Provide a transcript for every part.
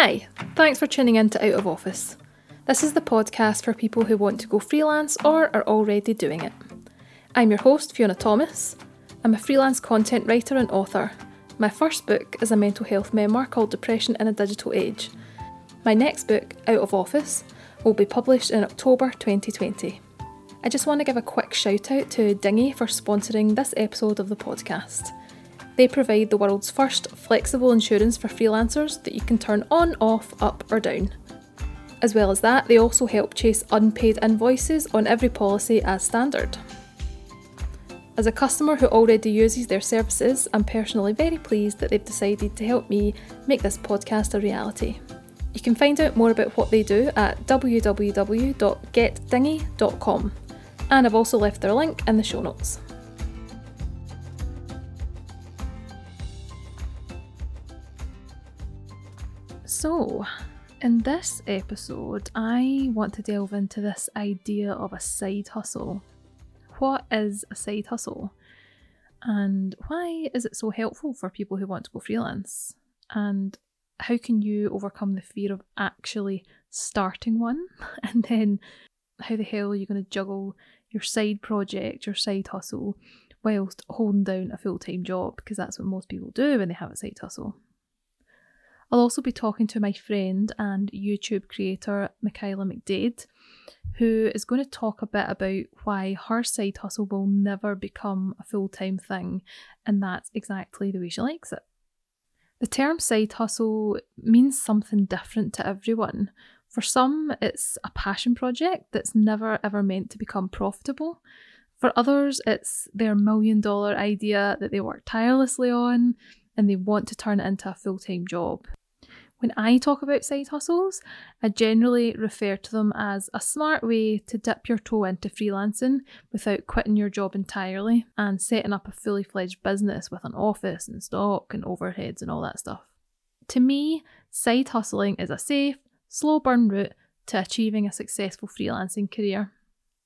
Hi, thanks for tuning in to Out of Office. This is the podcast for people who want to go freelance or are already doing it. I'm your host, Fiona Thomas. I'm a freelance content writer and author. My first book is a mental health memoir called Depression in a Digital Age. My next book, Out of Office, will be published in October 2020. I just want to give a quick shout out to Dinghy for sponsoring this episode of the podcast. They provide the world's first flexible insurance for freelancers that you can turn on, off, up, or down. As well as that, they also help chase unpaid invoices on every policy as standard. As a customer who already uses their services, I'm personally very pleased that they've decided to help me make this podcast a reality. You can find out more about what they do at www.getdinghy.com, and I've also left their link in the show notes. So, in this episode, I want to delve into this idea of a side hustle. What is a side hustle? And why is it so helpful for people who want to go freelance? And how can you overcome the fear of actually starting one? And then, how the hell are you going to juggle your side project, your side hustle, whilst holding down a full time job? Because that's what most people do when they have a side hustle. I'll also be talking to my friend and YouTube creator, Mikhila McDaid, who is going to talk a bit about why her side hustle will never become a full time thing, and that's exactly the way she likes it. The term side hustle means something different to everyone. For some, it's a passion project that's never ever meant to become profitable. For others, it's their million dollar idea that they work tirelessly on and they want to turn it into a full time job. When I talk about side hustles, I generally refer to them as a smart way to dip your toe into freelancing without quitting your job entirely and setting up a fully fledged business with an office and stock and overheads and all that stuff. To me, side hustling is a safe, slow burn route to achieving a successful freelancing career.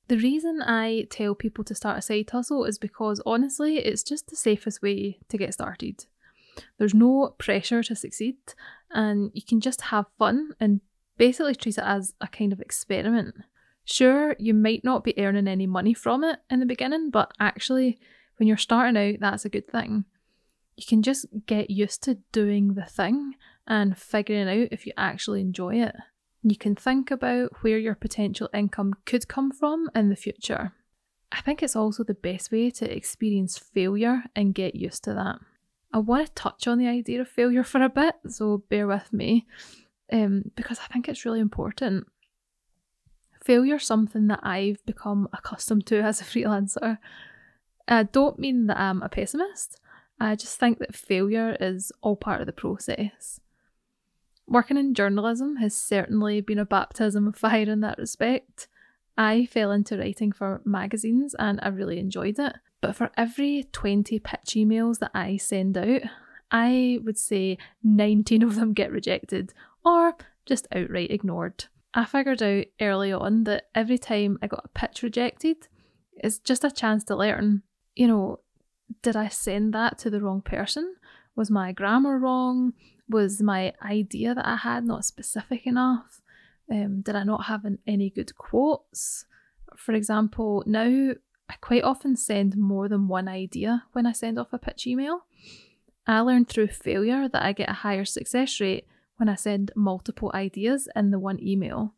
The reason I tell people to start a side hustle is because honestly, it's just the safest way to get started. There's no pressure to succeed, and you can just have fun and basically treat it as a kind of experiment. Sure, you might not be earning any money from it in the beginning, but actually, when you're starting out, that's a good thing. You can just get used to doing the thing and figuring out if you actually enjoy it. You can think about where your potential income could come from in the future. I think it's also the best way to experience failure and get used to that. I want to touch on the idea of failure for a bit, so bear with me, um, because I think it's really important. Failure is something that I've become accustomed to as a freelancer. I don't mean that I'm a pessimist, I just think that failure is all part of the process. Working in journalism has certainly been a baptism of fire in that respect. I fell into writing for magazines and I really enjoyed it. But for every 20 pitch emails that I send out, I would say 19 of them get rejected or just outright ignored. I figured out early on that every time I got a pitch rejected, it's just a chance to learn. You know, did I send that to the wrong person? Was my grammar wrong? Was my idea that I had not specific enough? Um, did I not have an, any good quotes? For example, now I quite often send more than one idea when I send off a pitch email. I learned through failure that I get a higher success rate when I send multiple ideas in the one email,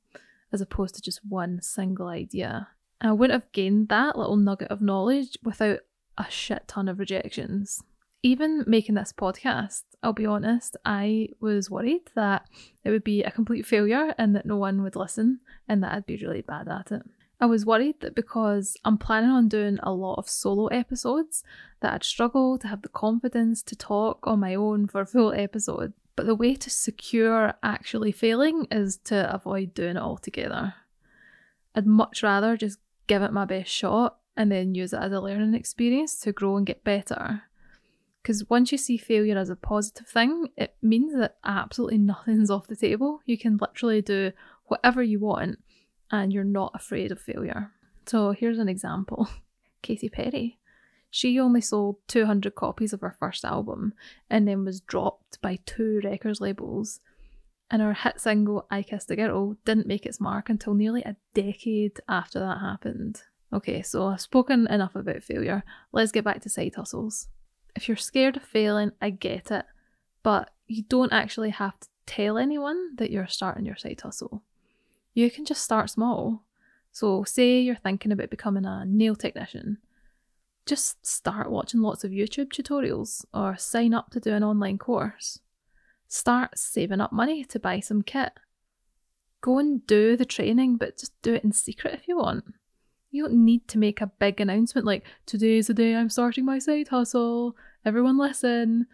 as opposed to just one single idea. I wouldn't have gained that little nugget of knowledge without a shit ton of rejections. Even making this podcast, I'll be honest, I was worried that it would be a complete failure and that no one would listen and that I'd be really bad at it. I was worried that because I'm planning on doing a lot of solo episodes, that I'd struggle to have the confidence to talk on my own for a full episode. But the way to secure actually failing is to avoid doing it altogether. I'd much rather just give it my best shot and then use it as a learning experience to grow and get better. Because once you see failure as a positive thing, it means that absolutely nothing's off the table. You can literally do whatever you want and you're not afraid of failure. So here's an example Katy Perry. She only sold 200 copies of her first album and then was dropped by two records labels. and her hit single I Kissed a Girl didn't make its mark until nearly a decade after that happened. Okay, so I've spoken enough about failure. Let's get back to side hustles. If you're scared of failing, I get it, but you don't actually have to tell anyone that you're starting your side hustle. You can just start small. So, say you're thinking about becoming a nail technician, just start watching lots of YouTube tutorials or sign up to do an online course. Start saving up money to buy some kit. Go and do the training, but just do it in secret if you want. You don't need to make a big announcement like, today's the day I'm starting my side hustle, everyone listen.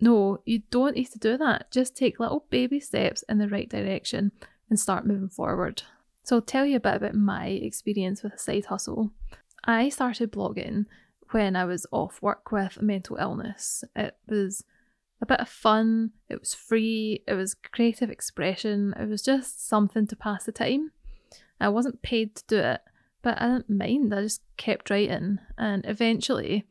No, you don't need to do that. Just take little baby steps in the right direction and start moving forward. So, I'll tell you a bit about my experience with a side hustle. I started blogging when I was off work with mental illness. It was a bit of fun, it was free, it was creative expression, it was just something to pass the time. I wasn't paid to do it, but I didn't mind. I just kept writing, and eventually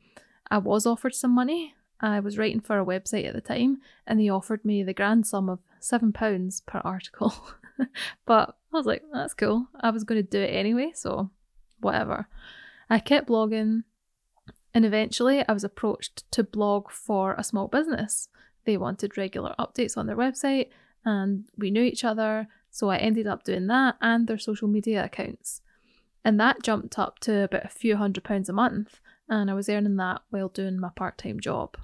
I was offered some money I was writing for a website at the time and they offered me the grand sum of £7 per article. but I was like, that's cool. I was going to do it anyway, so whatever. I kept blogging and eventually I was approached to blog for a small business. They wanted regular updates on their website and we knew each other, so I ended up doing that and their social media accounts. And that jumped up to about a few hundred pounds a month, and I was earning that while doing my part time job.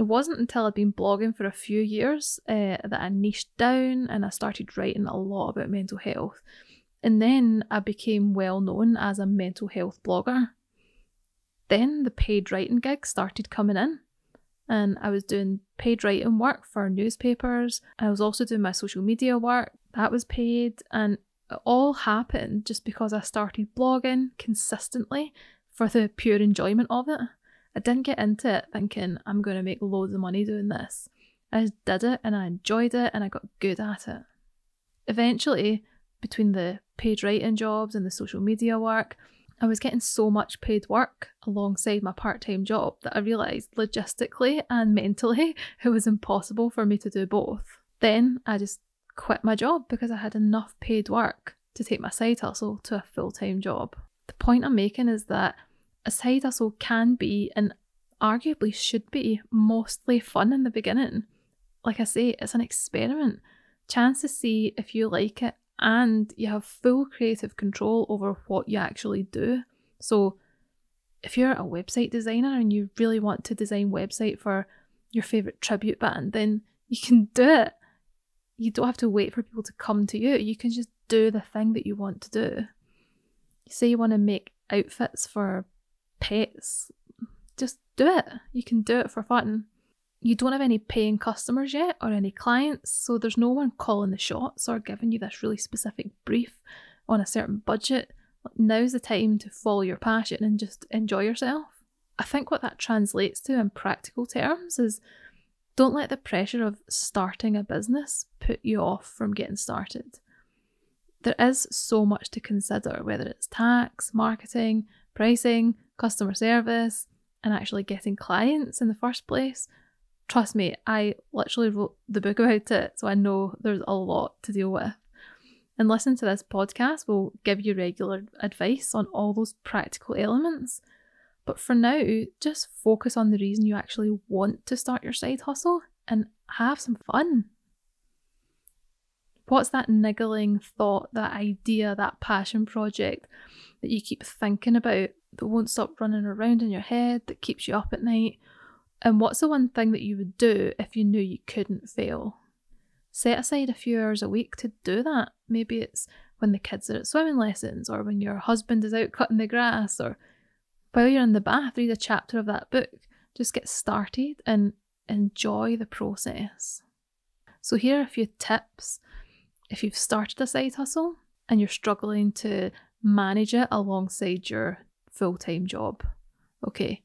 It wasn't until I'd been blogging for a few years uh, that I niched down and I started writing a lot about mental health. And then I became well known as a mental health blogger. Then the paid writing gigs started coming in, and I was doing paid writing work for newspapers. I was also doing my social media work, that was paid, and it all happened just because I started blogging consistently for the pure enjoyment of it. I didn't get into it thinking I'm going to make loads of money doing this. I did it and I enjoyed it and I got good at it. Eventually, between the paid writing jobs and the social media work, I was getting so much paid work alongside my part time job that I realised logistically and mentally it was impossible for me to do both. Then I just quit my job because I had enough paid work to take my side hustle to a full time job. The point I'm making is that a side hustle can be and arguably should be mostly fun in the beginning. Like I say, it's an experiment, chance to see if you like it, and you have full creative control over what you actually do. So, if you're a website designer and you really want to design website for your favorite tribute band, then you can do it. You don't have to wait for people to come to you. You can just do the thing that you want to do. say you want to make outfits for pets, just do it. You can do it for fun. You don't have any paying customers yet or any clients, so there's no one calling the shots or giving you this really specific brief on a certain budget. Now's the time to follow your passion and just enjoy yourself. I think what that translates to in practical terms is don't let the pressure of starting a business put you off from getting started. There is so much to consider, whether it's tax, marketing, pricing, customer service, and actually getting clients in the first place. Trust me, I literally wrote the book about it, so I know there's a lot to deal with. And listen to this podcast will give you regular advice on all those practical elements. But for now, just focus on the reason you actually want to start your side hustle and have some fun. What's that niggling thought, that idea, that passion project that you keep thinking about that won't stop running around in your head, that keeps you up at night? And what's the one thing that you would do if you knew you couldn't fail? Set aside a few hours a week to do that. Maybe it's when the kids are at swimming lessons, or when your husband is out cutting the grass, or while you're in the bath, read a chapter of that book. Just get started and enjoy the process. So, here are a few tips if you've started a side hustle and you're struggling to manage it alongside your full time job. Okay,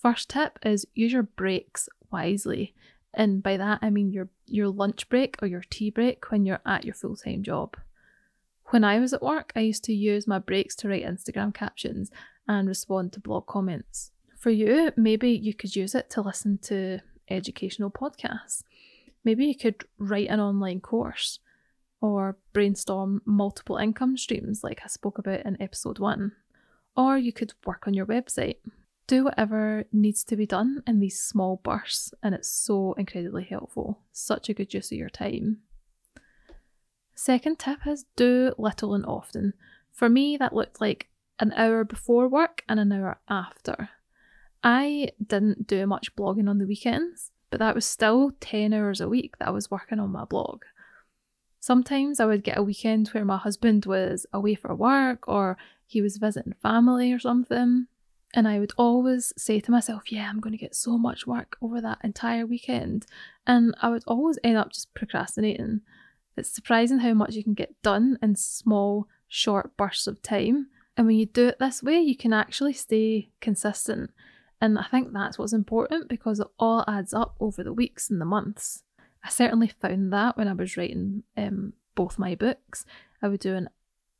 first tip is use your breaks wisely. And by that I mean your your lunch break or your tea break when you're at your full time job. When I was at work, I used to use my breaks to write Instagram captions and respond to blog comments. For you, maybe you could use it to listen to educational podcasts. Maybe you could write an online course. Or brainstorm multiple income streams, like I spoke about in episode one. Or you could work on your website. Do whatever needs to be done in these small bursts, and it's so incredibly helpful. Such a good use of your time. Second tip is do little and often. For me, that looked like an hour before work and an hour after. I didn't do much blogging on the weekends, but that was still 10 hours a week that I was working on my blog. Sometimes I would get a weekend where my husband was away for work or he was visiting family or something. And I would always say to myself, Yeah, I'm going to get so much work over that entire weekend. And I would always end up just procrastinating. It's surprising how much you can get done in small, short bursts of time. And when you do it this way, you can actually stay consistent. And I think that's what's important because it all adds up over the weeks and the months. I certainly found that when I was writing um, both my books. I would do an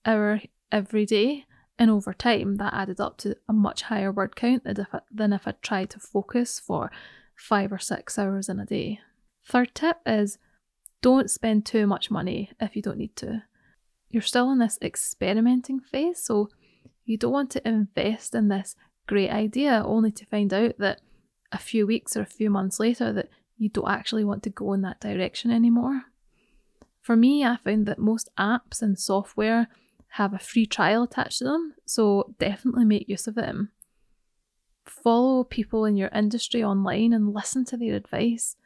hour every day, and over time, that added up to a much higher word count than if I, than if I tried to focus for five or six hours in a day. Third tip is don't spend too much money if you don't need to. You're still in this experimenting phase, so you don't want to invest in this great idea only to find out that a few weeks or a few months later that you don't actually want to go in that direction anymore. For me, I found that most apps and software have a free trial attached to them, so definitely make use of them. Follow people in your industry online and listen to their advice.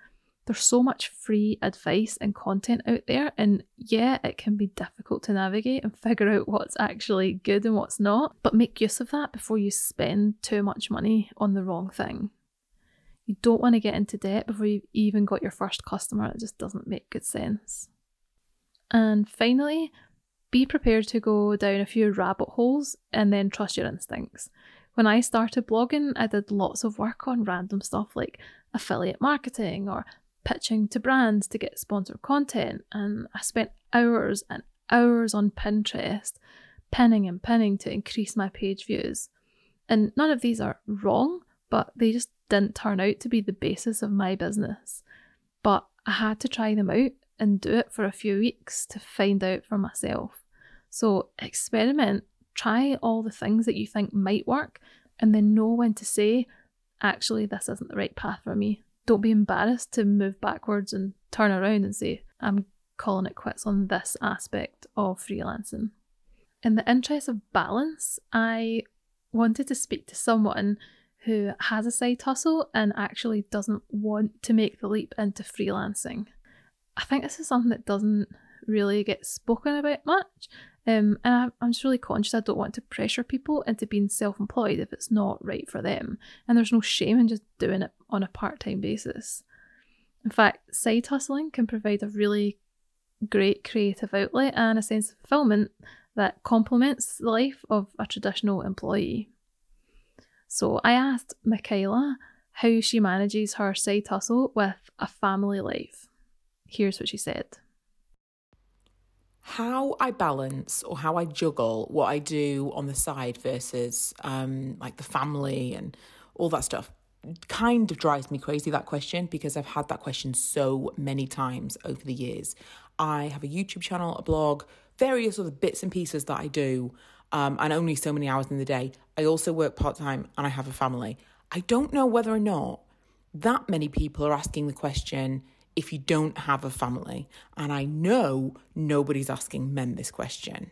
There's so much free advice and content out there, and yeah, it can be difficult to navigate and figure out what's actually good and what's not, but make use of that before you spend too much money on the wrong thing. You don't want to get into debt before you've even got your first customer. It just doesn't make good sense. And finally, be prepared to go down a few rabbit holes and then trust your instincts. When I started blogging, I did lots of work on random stuff like affiliate marketing or pitching to brands to get sponsored content, and I spent hours and hours on Pinterest pinning and pinning to increase my page views. And none of these are wrong, but they just didn't turn out to be the basis of my business. But I had to try them out and do it for a few weeks to find out for myself. So experiment, try all the things that you think might work, and then know when to say, actually, this isn't the right path for me. Don't be embarrassed to move backwards and turn around and say, I'm calling it quits on this aspect of freelancing. In the interest of balance, I wanted to speak to someone who has a side hustle and actually doesn't want to make the leap into freelancing. I think this is something that doesn't really get spoken about much. Um, and I'm just really conscious I don't want to pressure people into being self employed if it's not right for them. And there's no shame in just doing it on a part time basis. In fact, side hustling can provide a really great creative outlet and a sense of fulfillment that complements the life of a traditional employee. So I asked Mikhila how she manages her side hustle with a family life. Here's what she said how I balance or how I juggle what I do on the side versus um, like the family and all that stuff kind of drives me crazy that question because I've had that question so many times over the years. I have a YouTube channel, a blog, various other bits and pieces that I do, um, and only so many hours in the day. I also work part time and I have a family. I don't know whether or not that many people are asking the question if you don't have a family. And I know nobody's asking men this question.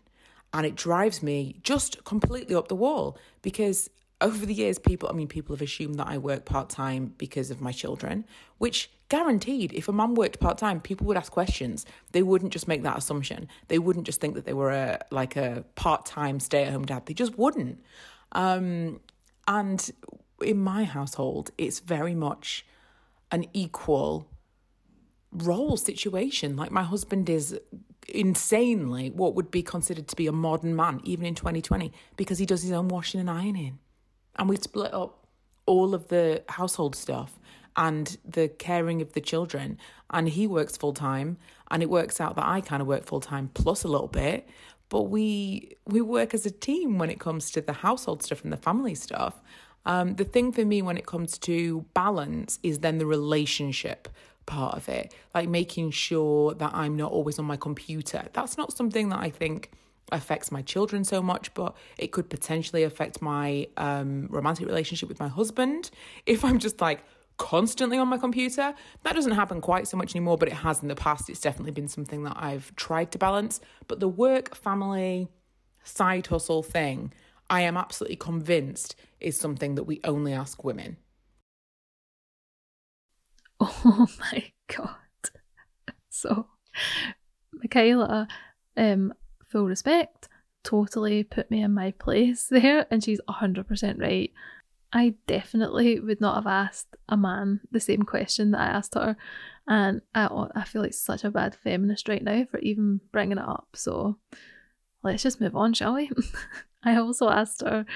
And it drives me just completely up the wall because over the years, people, I mean, people have assumed that I work part time because of my children, which guaranteed, if a mum worked part time, people would ask questions. They wouldn't just make that assumption. They wouldn't just think that they were a like a part time stay at home dad. They just wouldn't. Um, and in my household, it's very much an equal role situation. Like my husband is insanely what would be considered to be a modern man, even in 2020, because he does his own washing and ironing. And we split up all of the household stuff and the caring of the children. And he works full time, and it works out that I kind of work full time plus a little bit. But we we work as a team when it comes to the household stuff and the family stuff. Um, the thing for me when it comes to balance is then the relationship part of it, like making sure that I'm not always on my computer. That's not something that I think affects my children so much, but it could potentially affect my um, romantic relationship with my husband if I'm just like constantly on my computer. That doesn't happen quite so much anymore, but it has in the past. It's definitely been something that I've tried to balance. But the work, family, side hustle thing, I am absolutely convinced is something that we only ask women. Oh my god. So, Mikhila, um, full respect, totally put me in my place there, and she's 100% right. I definitely would not have asked a man the same question that I asked her, and I, I feel like such a bad feminist right now for even bringing it up. So let's just move on, shall we? I also asked her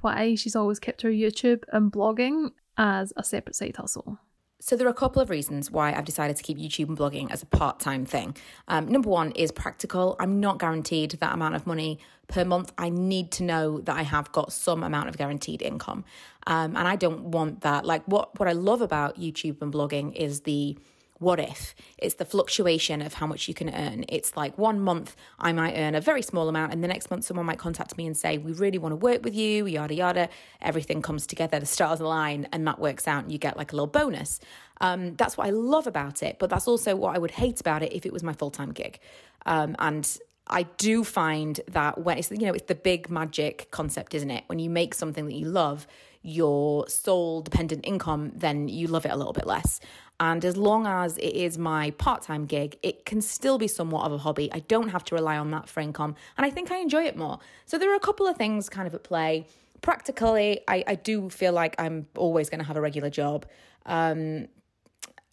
why she's always kept her YouTube and blogging as a separate side hustle. So there are a couple of reasons why I've decided to keep YouTube and blogging as a part-time thing. Um, number one is practical. I'm not guaranteed that amount of money per month. I need to know that I have got some amount of guaranteed income, um, and I don't want that. Like what what I love about YouTube and blogging is the what if? It's the fluctuation of how much you can earn. It's like one month i might earn a very small amount and the next month someone might contact me and say we really want to work with you yada yada. Everything comes together the stars align and that works out and you get like a little bonus. Um, that's what i love about it but that's also what i would hate about it if it was my full-time gig. Um, and I do find that when it's you know it's the big magic concept, isn't it? When you make something that you love, your sole dependent income, then you love it a little bit less. And as long as it is my part time gig, it can still be somewhat of a hobby. I don't have to rely on that for income. And I think I enjoy it more. So there are a couple of things kind of at play. Practically, I, I do feel like I'm always going to have a regular job. Um,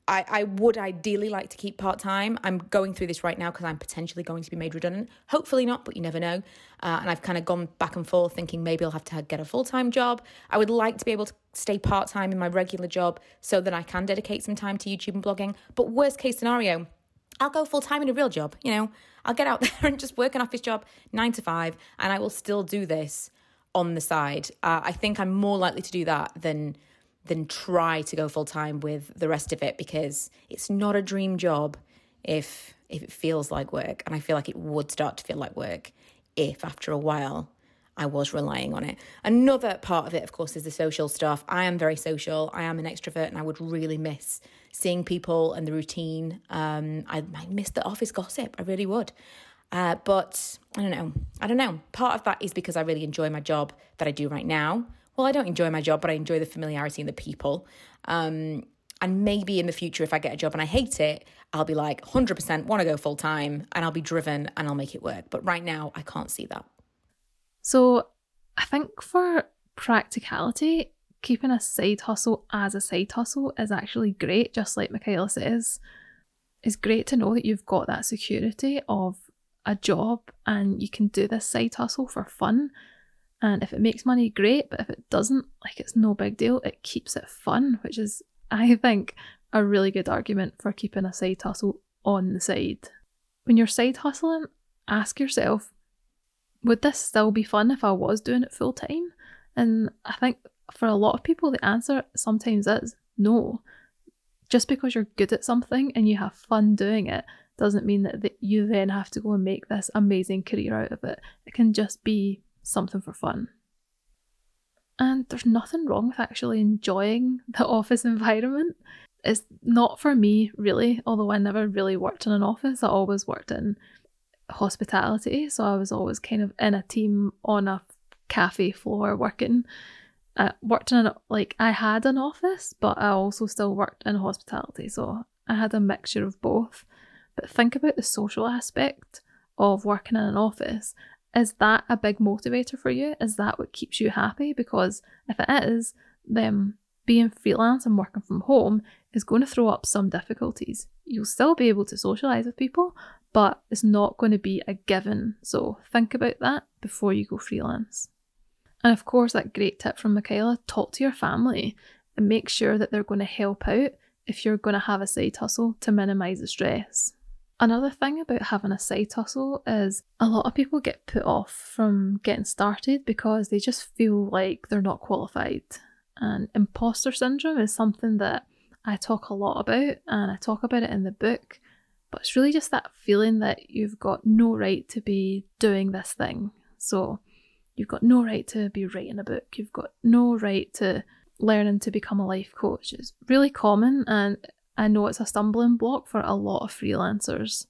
I, I would ideally like to keep part time. I'm going through this right now because I'm potentially going to be made redundant. Hopefully not, but you never know. Uh, and I've kind of gone back and forth thinking maybe I'll have to get a full time job. I would like to be able to stay part time in my regular job so that I can dedicate some time to YouTube and blogging. But worst case scenario, I'll go full time in a real job. You know, I'll get out there and just work an office job nine to five, and I will still do this on the side. Uh, I think I'm more likely to do that than than try to go full time with the rest of it because it's not a dream job if if it feels like work and I feel like it would start to feel like work if after a while I was relying on it. Another part of it, of course, is the social stuff. I am very social. I am an extrovert, and I would really miss seeing people and the routine. Um, I, I miss the office gossip. I really would. Uh, but I don't know. I don't know. Part of that is because I really enjoy my job that I do right now, well, I don't enjoy my job, but I enjoy the familiarity and the people. Um, and maybe in the future, if I get a job and I hate it, I'll be like 100% want to go full time and I'll be driven and I'll make it work. But right now, I can't see that. So I think for practicality, keeping a side hustle as a side hustle is actually great, just like Mikhila says. It's great to know that you've got that security of a job and you can do this side hustle for fun and if it makes money, great. But if it doesn't, like it's no big deal. It keeps it fun, which is, I think, a really good argument for keeping a side hustle on the side. When you're side hustling, ask yourself, would this still be fun if I was doing it full time? And I think for a lot of people, the answer sometimes is no. Just because you're good at something and you have fun doing it doesn't mean that, you then have to go and make this amazing career out of it. It can just be something for fun. And there's nothing wrong with actually enjoying the office environment. It's not for me, really, although I never really worked in an office. I always worked in hospitality, so I was always kind of in a team on a cafe floor working. I worked in an, like I had an office, but I also still worked in hospitality, so I had a mixture of both. But think about the social aspect of working in an office is that a big motivator for you? Is that what keeps you happy? Because if it is, then being freelance and working from home is going to throw up some difficulties. You'll still be able to socialise with people, but it's not going to be a given. So think about that before you go freelance. And of course, that great tip from Mikhila talk to your family and make sure that they're going to help out if you're going to have a side hustle to minimise the stress. Another thing about having a side hustle is a lot of people get put off from getting started because they just feel like they're not qualified. And imposter syndrome is something that I talk a lot about, and I talk about it in the book. But it's really just that feeling that you've got no right to be doing this thing. So you've got no right to be writing a book. You've got no right to learning to become a life coach. It's really common, and I know it's a stumbling block for a lot of freelancers.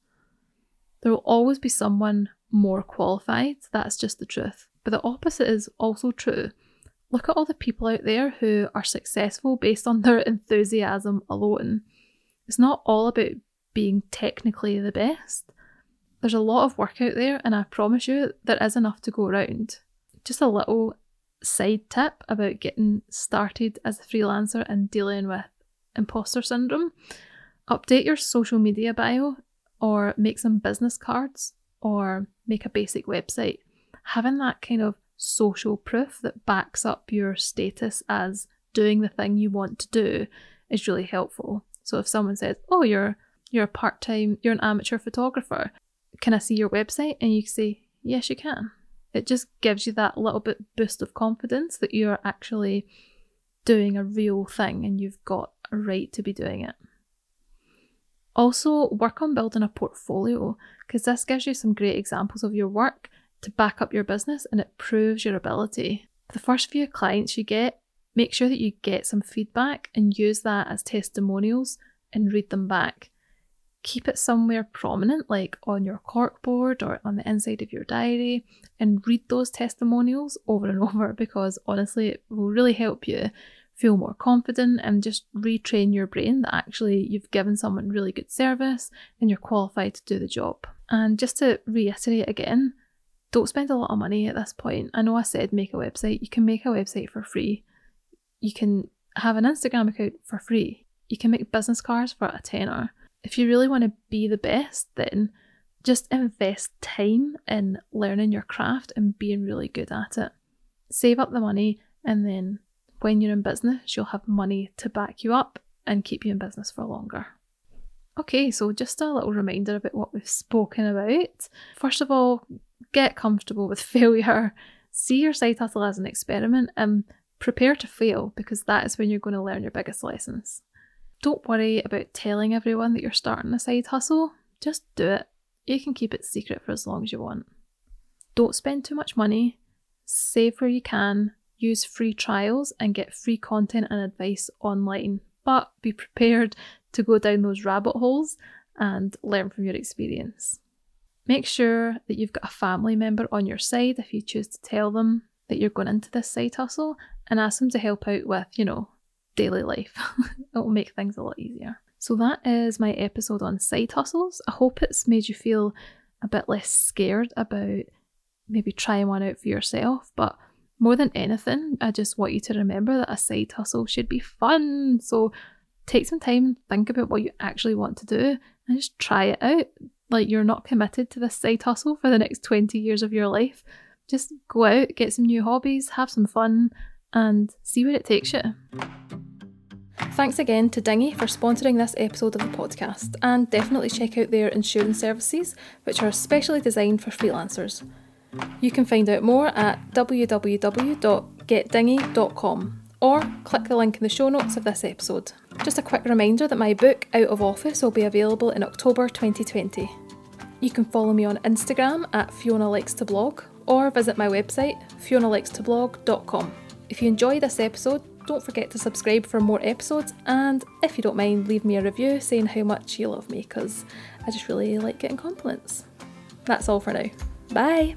There will always be someone more qualified, that's just the truth. But the opposite is also true. Look at all the people out there who are successful based on their enthusiasm alone. It's not all about being technically the best. There's a lot of work out there, and I promise you there is enough to go around. Just a little side tip about getting started as a freelancer and dealing with imposter syndrome. Update your social media bio or make some business cards or make a basic website. Having that kind of social proof that backs up your status as doing the thing you want to do is really helpful. So if someone says, "Oh, you're you're a part-time, you're an amateur photographer. Can I see your website?" and you say, "Yes, you can." It just gives you that little bit boost of confidence that you're actually doing a real thing and you've got right to be doing it. Also, work on building a portfolio because this gives you some great examples of your work to back up your business and it proves your ability. The first few clients you get, make sure that you get some feedback and use that as testimonials and read them back. Keep it somewhere prominent, like on your corkboard or on the inside of your diary, and read those testimonials over and over because honestly, it will really help you feel more confident and just retrain your brain that actually you've given someone really good service and you're qualified to do the job. And just to reiterate again, don't spend a lot of money at this point. I know I said make a website. You can make a website for free. You can have an Instagram account for free. You can make business cards for a tenner. If you really want to be the best, then just invest time in learning your craft and being really good at it. Save up the money, and then when you're in business, you'll have money to back you up and keep you in business for longer. Okay, so just a little reminder about what we've spoken about. First of all, get comfortable with failure. See your side hustle as an experiment and prepare to fail because that is when you're going to learn your biggest lessons. Don't worry about telling everyone that you're starting a side hustle, just do it. You can keep it secret for as long as you want. Don't spend too much money, save where you can, use free trials, and get free content and advice online. But be prepared to go down those rabbit holes and learn from your experience. Make sure that you've got a family member on your side if you choose to tell them that you're going into this side hustle and ask them to help out with, you know, daily life. it will make things a lot easier. So that is my episode on side hustles. I hope it's made you feel a bit less scared about maybe trying one out for yourself, but more than anything, I just want you to remember that a side hustle should be fun. So take some time, think about what you actually want to do, and just try it out. Like you're not committed to this side hustle for the next 20 years of your life. Just go out, get some new hobbies, have some fun, and see where it takes you. Thanks again to Dinghy for sponsoring this episode of the podcast, and definitely check out their insurance services, which are specially designed for freelancers. You can find out more at www.getdinghy.com or click the link in the show notes of this episode. Just a quick reminder that my book Out of Office will be available in October 2020. You can follow me on Instagram at Fiona Likes to Blog or visit my website fionalikes2blog.com. If you enjoy this episode, don't forget to subscribe for more episodes and if you don't mind, leave me a review saying how much you love me because I just really like getting compliments. That's all for now. Bye!